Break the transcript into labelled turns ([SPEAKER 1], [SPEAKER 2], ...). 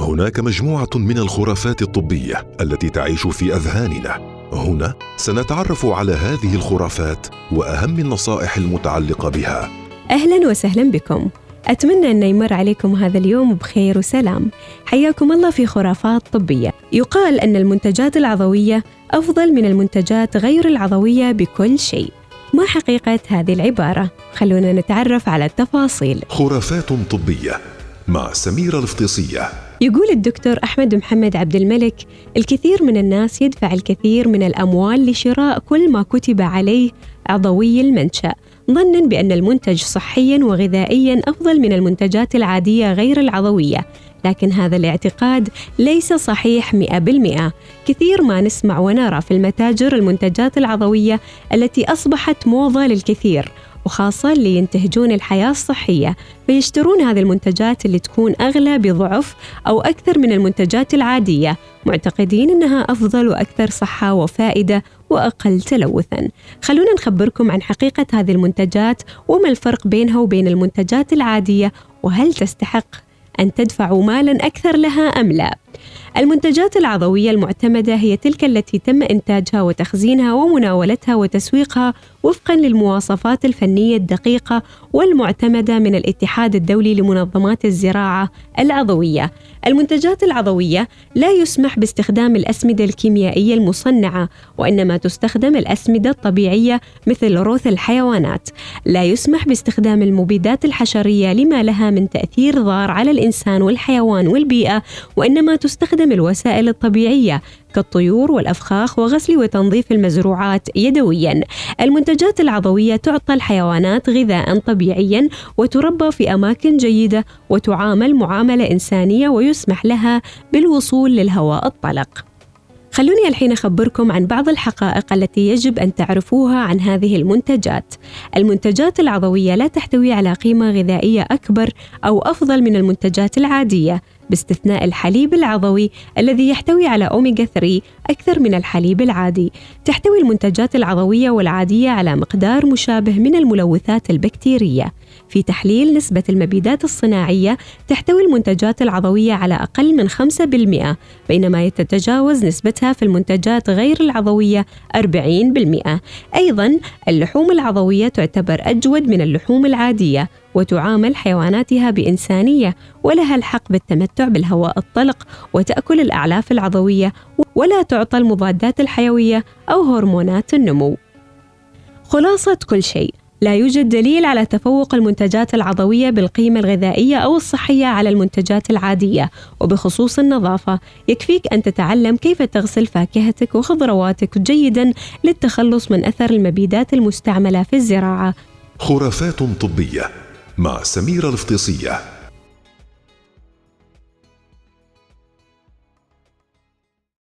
[SPEAKER 1] هناك مجموعة من الخرافات الطبية التي تعيش في أذهاننا. هنا سنتعرف على هذه الخرافات وأهم النصائح المتعلقة بها.
[SPEAKER 2] أهلا وسهلا بكم. أتمنى أن يمر عليكم هذا اليوم بخير وسلام. حياكم الله في خرافات طبية. يقال أن المنتجات العضوية أفضل من المنتجات غير العضوية بكل شيء. ما حقيقة هذه العبارة؟ خلونا نتعرف على التفاصيل.
[SPEAKER 1] خرافات طبية. مع سميره الفطيسيه
[SPEAKER 2] يقول الدكتور أحمد محمد عبد الملك الكثير من الناس يدفع الكثير من الأموال لشراء كل ما كتب عليه عضوي المنشأ ظنا بأن المنتج صحيا وغذائيا أفضل من المنتجات العادية غير العضوية لكن هذا الاعتقاد ليس صحيح 100% كثير ما نسمع ونرى في المتاجر المنتجات العضوية التي أصبحت موضة للكثير وخاصة اللي ينتهجون الحياة الصحية فيشترون هذه المنتجات اللي تكون أغلى بضعف أو أكثر من المنتجات العادية معتقدين أنها أفضل وأكثر صحة وفائدة وأقل تلوثا. خلونا نخبركم عن حقيقة هذه المنتجات وما الفرق بينها وبين المنتجات العادية وهل تستحق أن تدفعوا مالا أكثر لها أم لا؟ المنتجات العضوية المعتمدة هي تلك التي تم إنتاجها وتخزينها ومناولتها وتسويقها وفقا للمواصفات الفنية الدقيقة والمعتمدة من الاتحاد الدولي لمنظمات الزراعة العضوية. المنتجات العضوية لا يسمح باستخدام الأسمدة الكيميائية المصنعة وإنما تستخدم الأسمدة الطبيعية مثل روث الحيوانات. لا يسمح باستخدام المبيدات الحشرية لما لها من تأثير ضار على الإنسان والحيوان والبيئة وإنما تستخدم الوسائل الطبيعية كالطيور والأفخاخ وغسل وتنظيف المزروعات يدويا. المنتجات العضوية تعطى الحيوانات غذاء طبيعيا وتربى في أماكن جيدة وتعامل معاملة إنسانية ويسمح لها بالوصول للهواء الطلق. خلوني الحين أخبركم عن بعض الحقائق التي يجب أن تعرفوها عن هذه المنتجات. المنتجات العضوية لا تحتوي على قيمة غذائية أكبر أو أفضل من المنتجات العادية، باستثناء الحليب العضوي الذي يحتوي على أوميغا 3 أكثر من الحليب العادي. تحتوي المنتجات العضوية والعادية على مقدار مشابه من الملوثات البكتيرية. في تحليل نسبة المبيدات الصناعية تحتوي المنتجات العضوية على أقل من 5% بينما تتجاوز نسبتها في المنتجات غير العضوية 40%. أيضا اللحوم العضوية تعتبر أجود من اللحوم العادية وتعامل حيواناتها بإنسانية ولها الحق بالتمتع بالهواء الطلق وتأكل الأعلاف العضوية ولا تعطى المضادات الحيوية أو هرمونات النمو. خلاصة كل شيء لا يوجد دليل على تفوق المنتجات العضوية بالقيمة الغذائية أو الصحية على المنتجات العادية، وبخصوص النظافة، يكفيك أن تتعلم كيف تغسل فاكهتك وخضرواتك جيداً للتخلص من أثر المبيدات المستعملة في الزراعة.
[SPEAKER 1] خرافات طبية مع سميره الفطيسيه